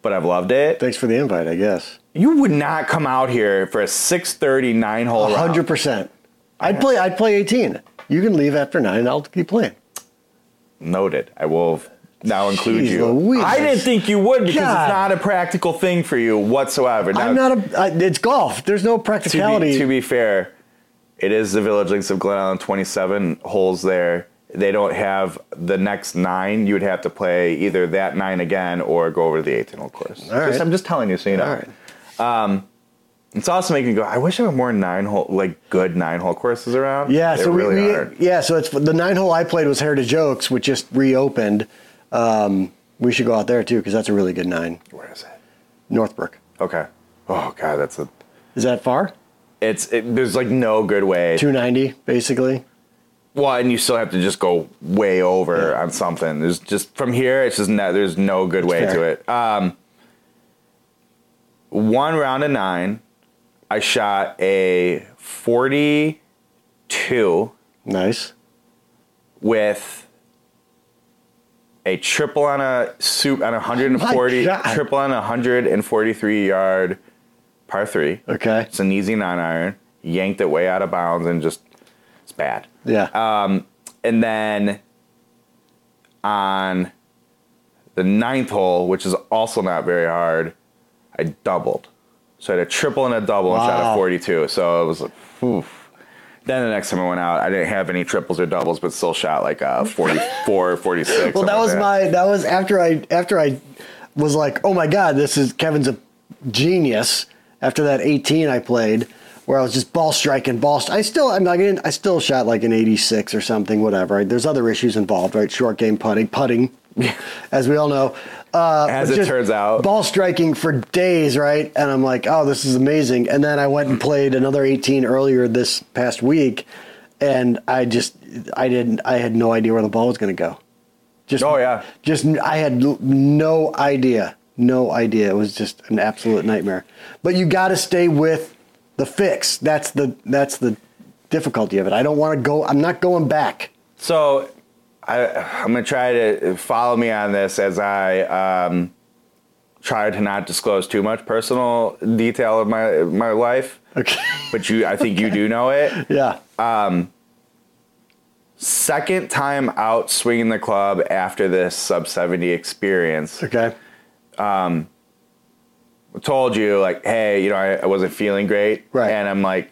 But I've loved it. Thanks for the invite, I guess. You would not come out here for a 6:30 nine hole round. hundred percent. I'd play. I'd play eighteen. You can leave after nine. I'll keep playing. Noted. I will now include Jeez you. Louise. I didn't think you would because God. it's not a practical thing for you whatsoever. Now, I'm not a. I, it's golf. There's no to practicality. be, to be fair, it is the Village Links of Glen Ellyn, 27 holes there. They don't have the next nine. You would have to play either that nine again or go over to the 18 hole course. All right. Just- I'm just telling you so you know. All right. It's also making me go, I wish there were more nine hole, like good nine hole courses around. Yeah, They so we, really we are. yeah, so it's the nine hole I played was Heritage Oaks, which just reopened. Um, we should go out there too because that's a really good nine. Where is it? Northbrook. Okay. Oh, God, that's a. Is that far? It's it, there's like no good way. Two ninety basically. Well, and you still have to just go way over Yeah. on something. There's just from here, it's just no, there's no good way fair. to it. Um, one round of nine, I shot a 42 Nice. with a triple on a soup on a 140 My God. triple on a 143 yard par three. Okay. It's an easy nine iron. Yanked it way out of bounds and just it's bad. Yeah. Um, and then on the ninth hole, which is also not very hard, I doubled. So I had a triple and a double and shot Wow. a 42. So it was like, oof. Then the next time I went out, I didn't have any triples or doubles, but still shot like a 44, [LAUGHS] 46. well, that like was my. That was after I after I was like, oh my god, this is Kevin's a genius. After that eighteen I played, where I was just ball striking, ball. St- I still, I'm not getting. I still shot like an eighty six or something, whatever. There's other issues involved, right? Short game putting, putting, as we all know. Uh, As it turns out. ball striking for days, right? And I'm like, oh, this is amazing. And then I went and played another 18 earlier this past week, and I just, I didn't, I had no idea where the ball was going to go. Just, Oh, yeah. just I had no idea, no idea. It was just an absolute nightmare. But you got to stay with the fix. That's the that's the difficulty of it. I don't want to go. I'm not going back. So I, I'm gonna try to follow me on this as I um, try to not disclose too much personal detail of my my life. Okay. But you, I think you do know it. yeah. Um, Second time out swinging the club after this sub 70 experience. Okay. Um, told you like, hey, you know, I, I wasn't feeling great, Right. And I'm like,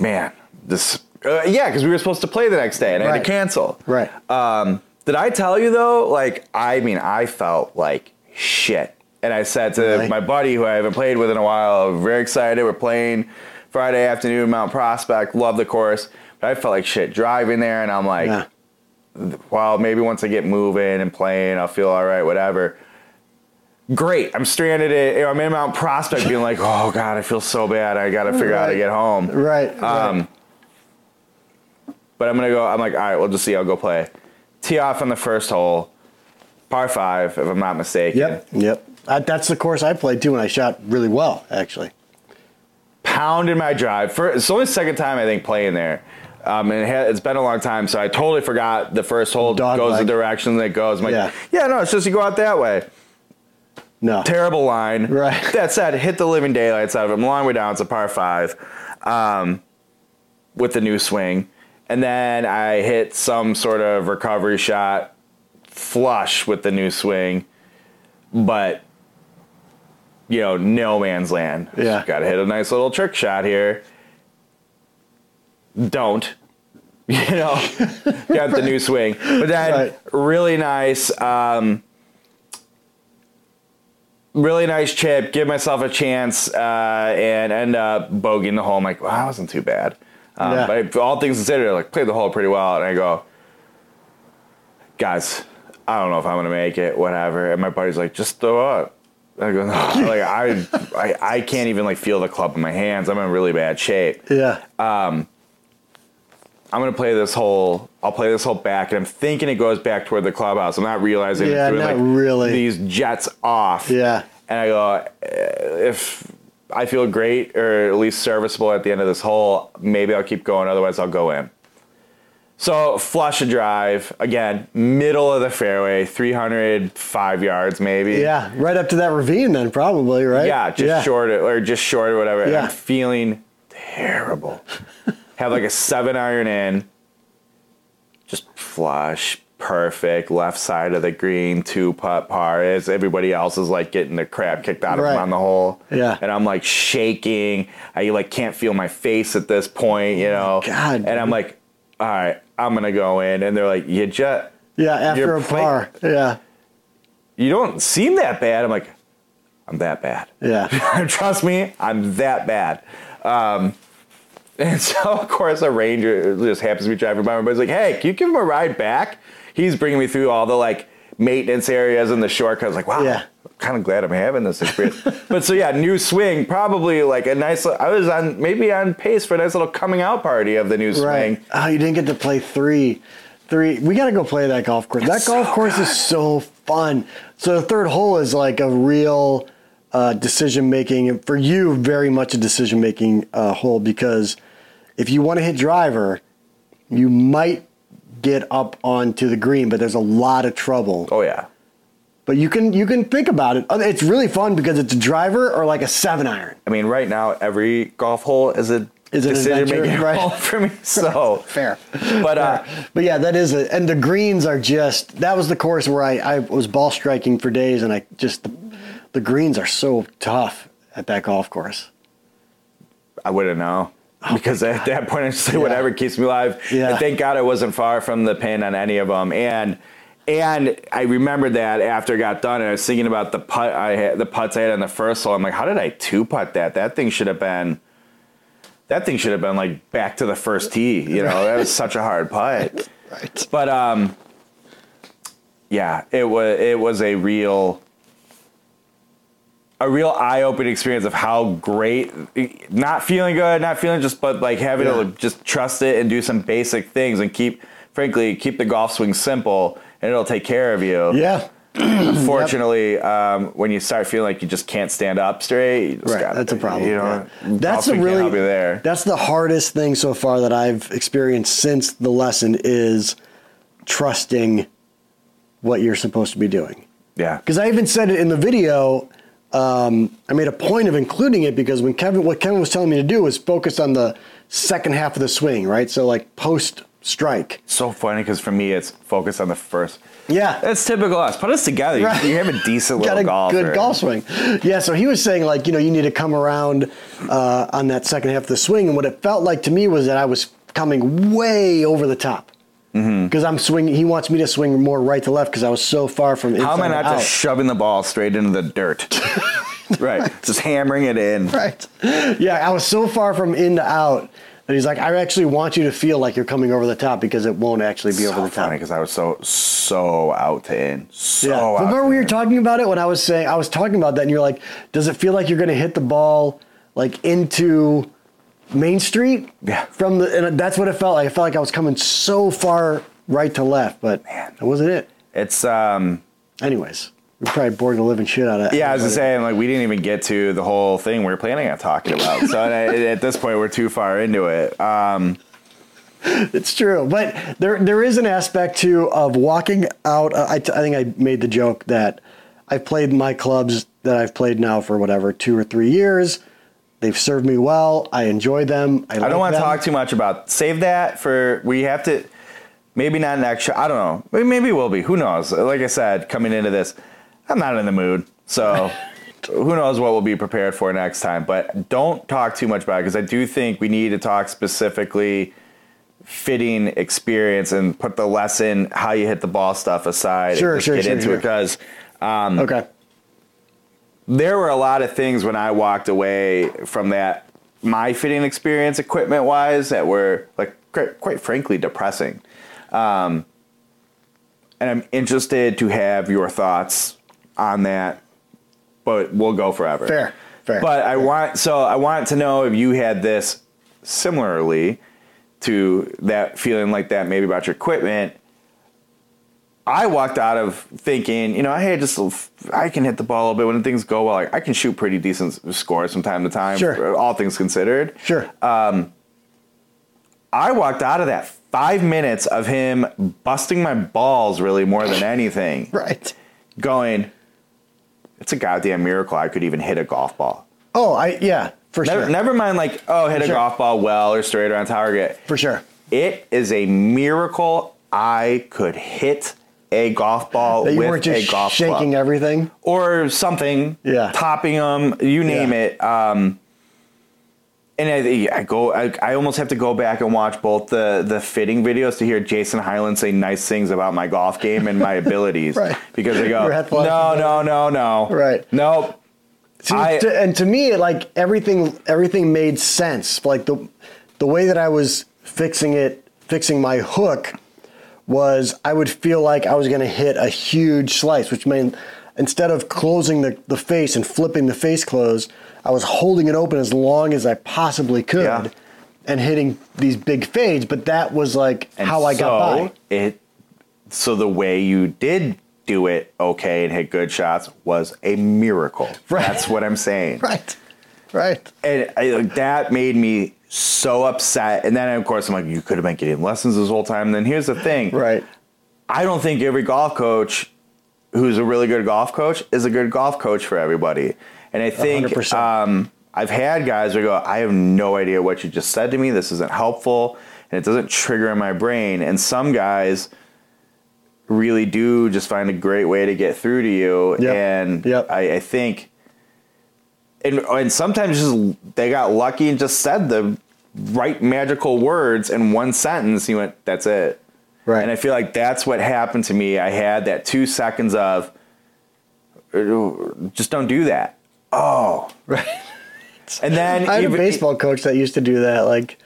man, this, uh, yeah, because we were supposed to play the next day, and I had Right. to cancel. Right. Um, did I tell you though? Like, I mean, I felt like shit, and I said to Really? my buddy who I haven't played with in a while, I'm very excited. We're playing Friday afternoon, Mount Prospect. Love the course, but I felt like shit driving there, and I'm like yeah. well, maybe once I get moving and playing, I'll feel all right, whatever. Great. I'm stranded. At, you know, I'm in Mount Prospect being like, oh, God, I feel so bad. I got to figure out how to Right. get home. Right. Um, right. But I'm to go, I'm like, all right, we'll just see. I'll go play. Tee off on the first hole, par five, if I'm not mistaken. Yep. Yep. That's the course I played too, and I shot really well actually. Pounded my drive. For, it's only the second time, I think, playing there. Um, and it ha- it's been a long time, so I totally forgot the first hole Dog goes leg. the direction that it goes. I'm like, Yeah. yeah, no, it's just you go out that way. No. terrible line. Right. [LAUGHS] That said, hit the living daylights out of him. Long way down. It's a par five, um, with the new swing, and then I hit some sort of recovery shot, flush with the new swing, but you know, no man's land. Yeah. Got to hit a nice little trick shot here. Don't. [LAUGHS] You know, [LAUGHS] got the new swing, but then Right. really nice. Um, really nice chip, give myself a chance, uh, and end up bogeying the hole. I'm like, wow, that wasn't too bad. Um, Yeah. But all things considered, I like played the hole pretty well, and I go, guys, I don't know if I'm gonna make it, whatever. And my buddy's like, just throw up. I go, no. [LAUGHS] like I, I, I can't even like feel the club in my hands. I'm in really bad shape. Yeah. Um, I'm gonna play this hole. I'll play this hole back, and I'm thinking it goes back toward the clubhouse. I'm not realizing Yeah, it's doing not like really. these jets off. Yeah. And I go, if I feel great or at least serviceable at the end of this hole, maybe I'll keep going. Otherwise, I'll go in. So flush a drive again, middle of the fairway, 305 yards maybe. Yeah. Right up to that ravine, then probably right. Yeah, just short it or just short or whatever. Yeah. I'm feeling terrible. [LAUGHS] Have like a seven iron in, just flush, perfect, left side of the green, two putt par. As everybody else is like getting the crap kicked out of Right. them on the hole. Yeah. and I'm like shaking. I like can't feel my face at this point, you know. God. And I'm like, all right, I'm gonna go in, and they're like, you just Yeah. After a play- par. Yeah. you don't seem that bad. I'm like, I'm that bad. Yeah. [LAUGHS] Trust me, I'm that bad. Um, [LAUGHS] and so, of course, a ranger just happens to be driving by. Everybody's like, "Hey, can you give him a ride back?" He's bringing me through all the like maintenance areas and the shortcuts. Like, wow, Yeah. I'm kind of glad I'm having this experience. [LAUGHS] but so yeah, new swing, probably like a nice. I was on maybe on pace for a nice little coming out party of the new Right. swing. Oh, you didn't get to play three. Three. We got to go play that golf course. That golf so course is so fun. So the third hole is like a real uh, decision making for you. Very much a decision making uh, hole because if you want to hit driver, you might get up onto the green, but there's a lot of trouble. Oh yeah, But you can you can think about it. It's really fun because it's a driver or like a seven iron. I mean, right now every golf hole is a Is an decision making [LAUGHS] right? hole for me. [LAUGHS] So, Fair. but uh, But yeah, that is it. And the greens are just that was the course where I, I was ball striking for days and I just the, the greens are so tough at that golf course. I wouldn't know. [LAUGHS] because at that point, I just say Oh Yeah. whatever keeps me alive. Yeah. And thank God I wasn't far from the pin on any of them. And and I remembered that after it got done, and I was thinking about the putt I had, the putts I had on the first hole. I'm like, how did I two putt that? That thing should have been. That thing should have been like back to the first tee. You know, that was such a hard [LAUGHS] putt. Right. But um, yeah, it was it was a real a real eye-opening experience of how great not feeling good, not feeling just but like having Yeah. to just trust it and do some basic things and keep frankly keep the golf swing simple and it'll take care of you. Yeah. [CLEARS THROAT] Fortunately, um, when you start feeling like you just can't stand up straight, Right, gotta- that's a problem. You know, yeah. That's the really there. that's the hardest thing so far that I've experienced since the lesson is trusting what you're supposed to be doing. Yeah, Because I even said it in the video. Um, I made a point of including it because when Kevin, what Kevin was telling me to do was focus on the second half of the swing, right? So like post strike. so funny because for me it's focused on the first. Yeah. That's typical us. Put us together. You- Right. You, have a decent [LAUGHS] got little a golfer. good golf swing. Yeah, so he was saying like you know you need to come around uh, on that second half of the swing, and what it felt like to me was that I was coming way over the top because Mm-hmm. I'm swinging. He wants me to swing more right to left because I was so far from How am I not just shoving the ball straight into the dirt? [LAUGHS] right. Just hammering it in. right. Yeah, I was so far from in to out that he's like, I actually want you to feel like you're coming over the top because it won't actually be over the top. because I was so so out to in. So Yeah. out Remember we were in. talking about it when I was saying I was talking about that, and you're like, "Does it feel like you're going to hit the ball like into Main Street?" Yeah. From the and that's what it felt like. I felt like I was coming so far right to left, but Man. that wasn't it. It's um Anyways, we're probably bored the living shit out of. yeah, I was just saying like we didn't even get to the whole thing we were planning on talking about. so at, at this point we're too far into it. Um It's true, but there there is an aspect too of walking out. uh, I, I think I made the joke that I've played my clubs that I've played now for whatever two or three years. They've served me well. I enjoy them. I, I don't want to talk too much about. Save that for we have to. Maybe not next show. I don't know. Maybe, maybe we'll be. Who knows? Like I said, coming into this, I'm not in the mood. So [LAUGHS] who knows what we'll be prepared for next time. But don't talk too much about it because I do think we need to talk specifically fitting experience and put the lesson how you hit the ball stuff aside Sure, and just sure, get sure, into it because um, Okay. There were a lot of things when I walked away from that my fitting experience equipment wise that were like quite, frankly depressing. Um, and I'm interested to have your thoughts on that, but we'll go forever. Fair, fair. But I want so I want to know if you had this similarly to that feeling like that maybe about your equipment. I walked out of thinking, you know, hey, just I can hit the ball a little bit when things go well. Like I can shoot pretty decent scores from time to time, Sure. all things considered. Sure. Um, I walked out of that five minutes of him busting my balls, really more than anything, [LAUGHS] right. going, it's a goddamn miracle I could even hit a golf ball. Oh, I yeah, for Never, sure. never mind, like, oh, hit a sure. golf ball well or straight or on target. For sure. It is a miracle I could hit a golf ball That you with weren't just a golf shaking club. everything. or something, Yeah. topping them, you name Yeah. it. Um, and I, I go, I, I almost have to go back and watch both the the fitting videos to hear Jason Hyland say nice things about my golf game and my [LAUGHS] abilities, Right. Because they go, no, no, no, no, Right. nope. I- to- and to me, like everything, everything made sense. Like the the way that I was fixing it, fixing my hook, was I would feel like I was going to hit a huge slice, which meant instead of closing the, the face and flipping the face closed, I was holding it open as long as I possibly could Yeah. and hitting these big fades. But that was like And how I got by. It so the way you did do it okay and hit good shots was a miracle. Right. That's what I'm saying. [LAUGHS] Right, right. and I, that made me so upset. And then, of course, I'm like, you could have been getting lessons this whole time. And then here's the thing: [LAUGHS] Right. I don't think every golf coach who's a really good golf coach is a good golf coach for everybody. And I think um, I've had guys who go, I have no idea what you just said to me. This isn't helpful, and it doesn't trigger in my brain. And some guys really do just find a great way to get through to you. Yep. And Yep. I, I think, and and sometimes just they got lucky and just said the right magical words in one sentence. You went, that's it. Right. And I feel like that's what happened to me. I had that two seconds of, just don't do that. Oh. Right. And then I had even- a baseball coach that used to do that. Like,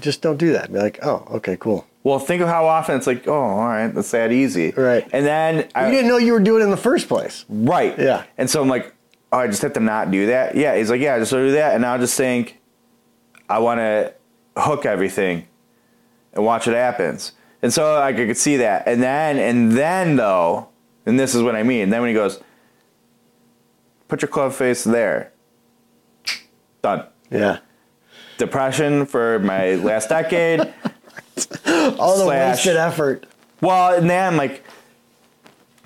just don't do that. Be like, oh, okay, cool. Well, think of how often it's like, oh, all right, that's that easy. Right. And then I, You didn't know you were doing it in the first place. Right. Yeah. And so I'm like, oh, I just have to not do that. Yeah. He's like, yeah, just do that. And now I just think I want to hook everything and watch what happens. And so like, I could see that. And then, and then though, and this is what I mean. Then when he goes, put your club face there. Done. Yeah. Depression for my last decade. [LAUGHS] All the Slash. wasted effort. Well, and then I'm like,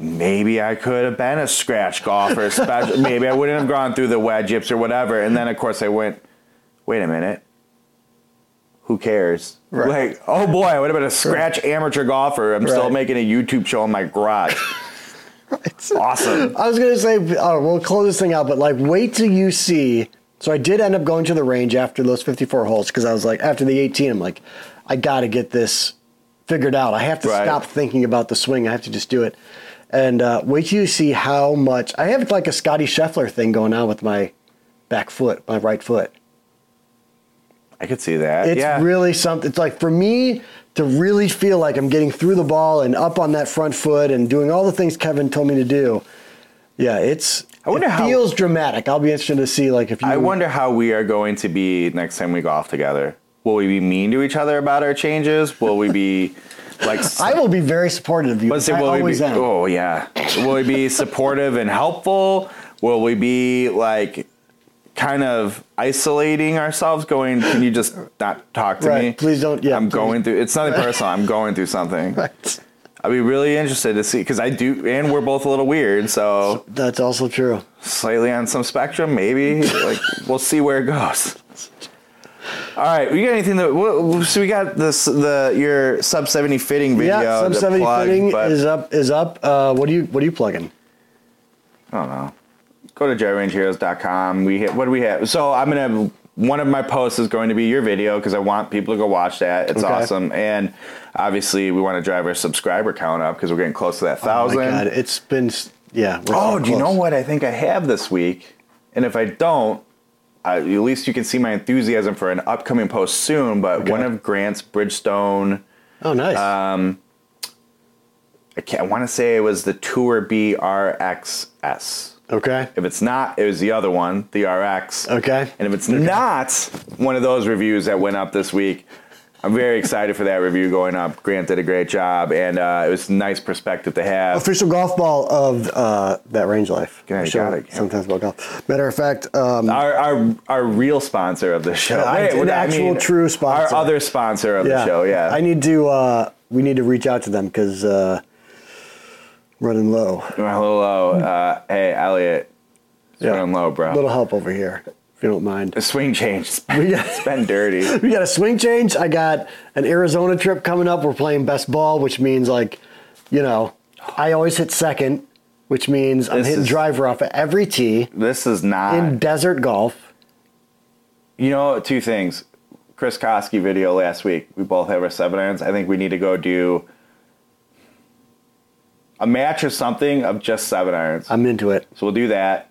maybe I could have been a scratch golfer. Special, [LAUGHS] maybe I wouldn't have gone through the wedge yips or whatever. And then, of course, I went, wait a minute. Who cares? Right. Like, oh boy, I would have been a scratch amateur golfer. I'm still making a YouTube show in my garage. [LAUGHS] It's awesome. I was gonna say, oh, we'll close this thing out, but like, wait till you see. So I did end up going to the range after those 54 holes because I was like, after the 18, I'm like, I got to get this figured out. I have to Right. stop thinking about the swing. I have to just do it. And uh, wait till you see how much I have like a Scottie Scheffler thing going on with my back foot, my right foot. I could see that. It's yeah. really something. It's like for me to really feel like I'm getting through the ball and up on that front foot and doing all the things Kevin told me to do. Yeah, it's. I wonder it how- feels dramatic. I'll be interested to see like if you. I wonder how we are going to be next time we golf together. Will we be mean to each other about our changes? Will we be [LAUGHS] like [LAUGHS] I will be very supportive of you. Let's say, I will we always be, am. oh yeah, will we be [LAUGHS] supportive and helpful? Will we be like kind of isolating ourselves? Going, can you just not talk to Right, me? please don't- yeah, I'm please. going through. It's nothing personal. I'm going through something. [LAUGHS] Right. I'd be really interested to see because I do, and we're both a little weird, so That's also true. slightly on some spectrum, maybe. like we'll see where it goes. All right, we got anything that? So we got this the your sub seventy fitting video. yeah, sub seventy plug, fitting is up. Is up. Uh, what do you What are you plugging? I don't know. Go to jerryrangeheroes.com. We hit, what do we have? So I'm gonna one of my posts is going to be your video because I want people to go watch that. It's Okay. awesome, and obviously we want to drive our subscriber count up because we're getting close to that Oh my thousand. God, it's been. Yeah. Oh, do you know what I think I have this week? And if I don't, I, at least you can see my enthusiasm for an upcoming post soon. But Okay. one of Grant's Bridgestone, Oh, nice. Um, I, can't, I want to say it was the Tour B RXS. okay. If it's not, it was the other one, the RX. Okay. And if it's not one of those reviews that went up this week, I'm very excited for that review going up. Grant did a great job, and uh, it was a nice perspective to have. Official golf ball of uh, that range life. Yeah, got it. Sometimes about golf. Matter of fact, um, Our, our our real sponsor of the show. Wait, an what- I actual true sponsor. Our other sponsor of yeah, the show, yeah. I need to. Uh, we need to reach out to them because uh, running low. Running low. Uh, hey, Elliot. It's Yeah. running low, bro. A little help over here, if you don't mind. A swing change. It's [LAUGHS] We been, got- it's been dirty. [LAUGHS] We got a swing change. I got an Arizona trip coming up. We're playing best ball, which means like, you know, I always hit second, which means I'm This hitting is- driver off at every tee This is not. in desert golf. you know, two things. Chris Koski video last week. We both have our seven irons. I think we need to go do a match or something of just seven irons. I'm into it. so we'll do that.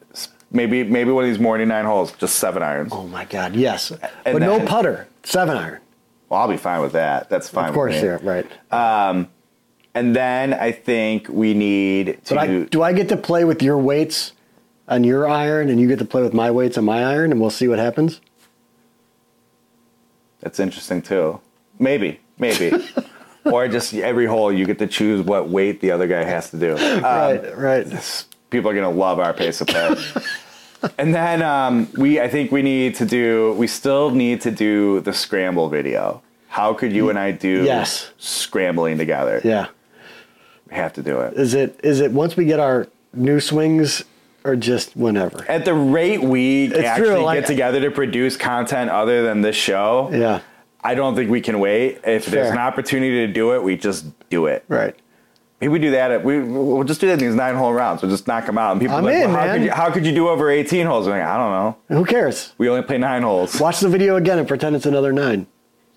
Maybe maybe one of these morning nine holes, just seven irons. Oh my God, yes. but And no putter, seven iron. Well, I'll be fine with that. That's fine. Of course, yeah, right. And then I think we need to. I, do I get to play with your weights on your iron, and you get to play with my weights on my iron, and we'll see what happens? that's interesting too. Maybe, maybe. [LAUGHS] or just every hole you get to choose what weight the other guy has to do. Um, right, right. People are gonna love our pace of play. [LAUGHS] and then um, we, I think we need to do. We still need to do the scramble video. How could you and I do Yes. scrambling together? Yeah. We have to do it. Is it is it once we get our new swings, or just whenever? At the rate we It's actually true, like- get together to produce content other than this show, Yeah. I don't think we can wait. If there's an opportunity to do it, we just do it. Right. Maybe we do that. At, we we'll just do that in these nine hole rounds. We'll just knock them out. And people I'm like, in, well, how man. could you how could you do over 18 holes? I'm like, I don't know. Who cares? We only play nine holes. Watch the video again and pretend it's another nine.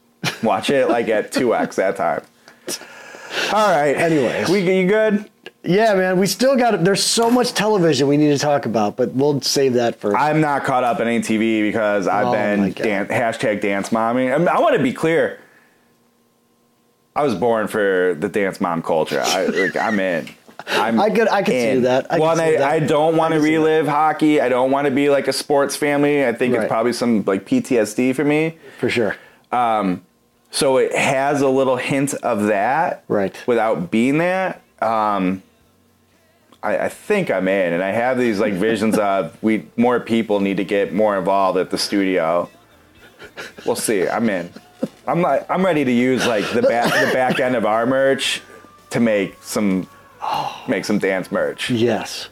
[LAUGHS] Watch it like at two x that time. All right. Anyways. we you good? Yeah, man. We still got. There's so much television we need to talk about, but we'll save that for. I'm not caught up in any TV because I've Oh, been dan- hashtag dance mommy. I, mean, I want to be clear. I was born for the dance mom culture. I, like, I'm in. I'm I could- I could see that. I well, could and see I, that. I don't want to could see that. relive hockey. I don't want to be like a sports family. I think Right. it's probably some like PTSD for me. For sure. So it has a little hint of that, Right. Without being that, um, I, I think I'm in, and I have these like visions [LAUGHS] of we more people need to get more involved at the studio. We'll see. I'm in. I'm like I'm ready to use like the back the back end of our merch to make some make some dance merch. Yes.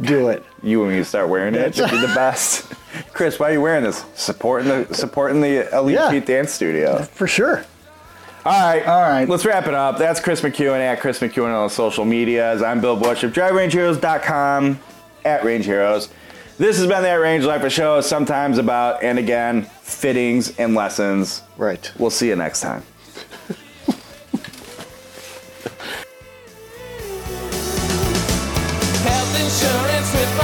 Do it. You and me start wearing it, it'd be the best. [LAUGHS] Kris, why are you wearing this? Supporting the supporting the Elite Yeah. Beat Dance Studio. For sure. All right. All right. Let's wrap it up. That's Kris McEwen at Kris McEwen on the social medias. I'm Bill Bush of DriveRangeHeroes.com at Range Heroes. This has been the Range Life a show, sometimes about and again fittings and lessons. Right. We'll see you next time. [LAUGHS] Health insurance with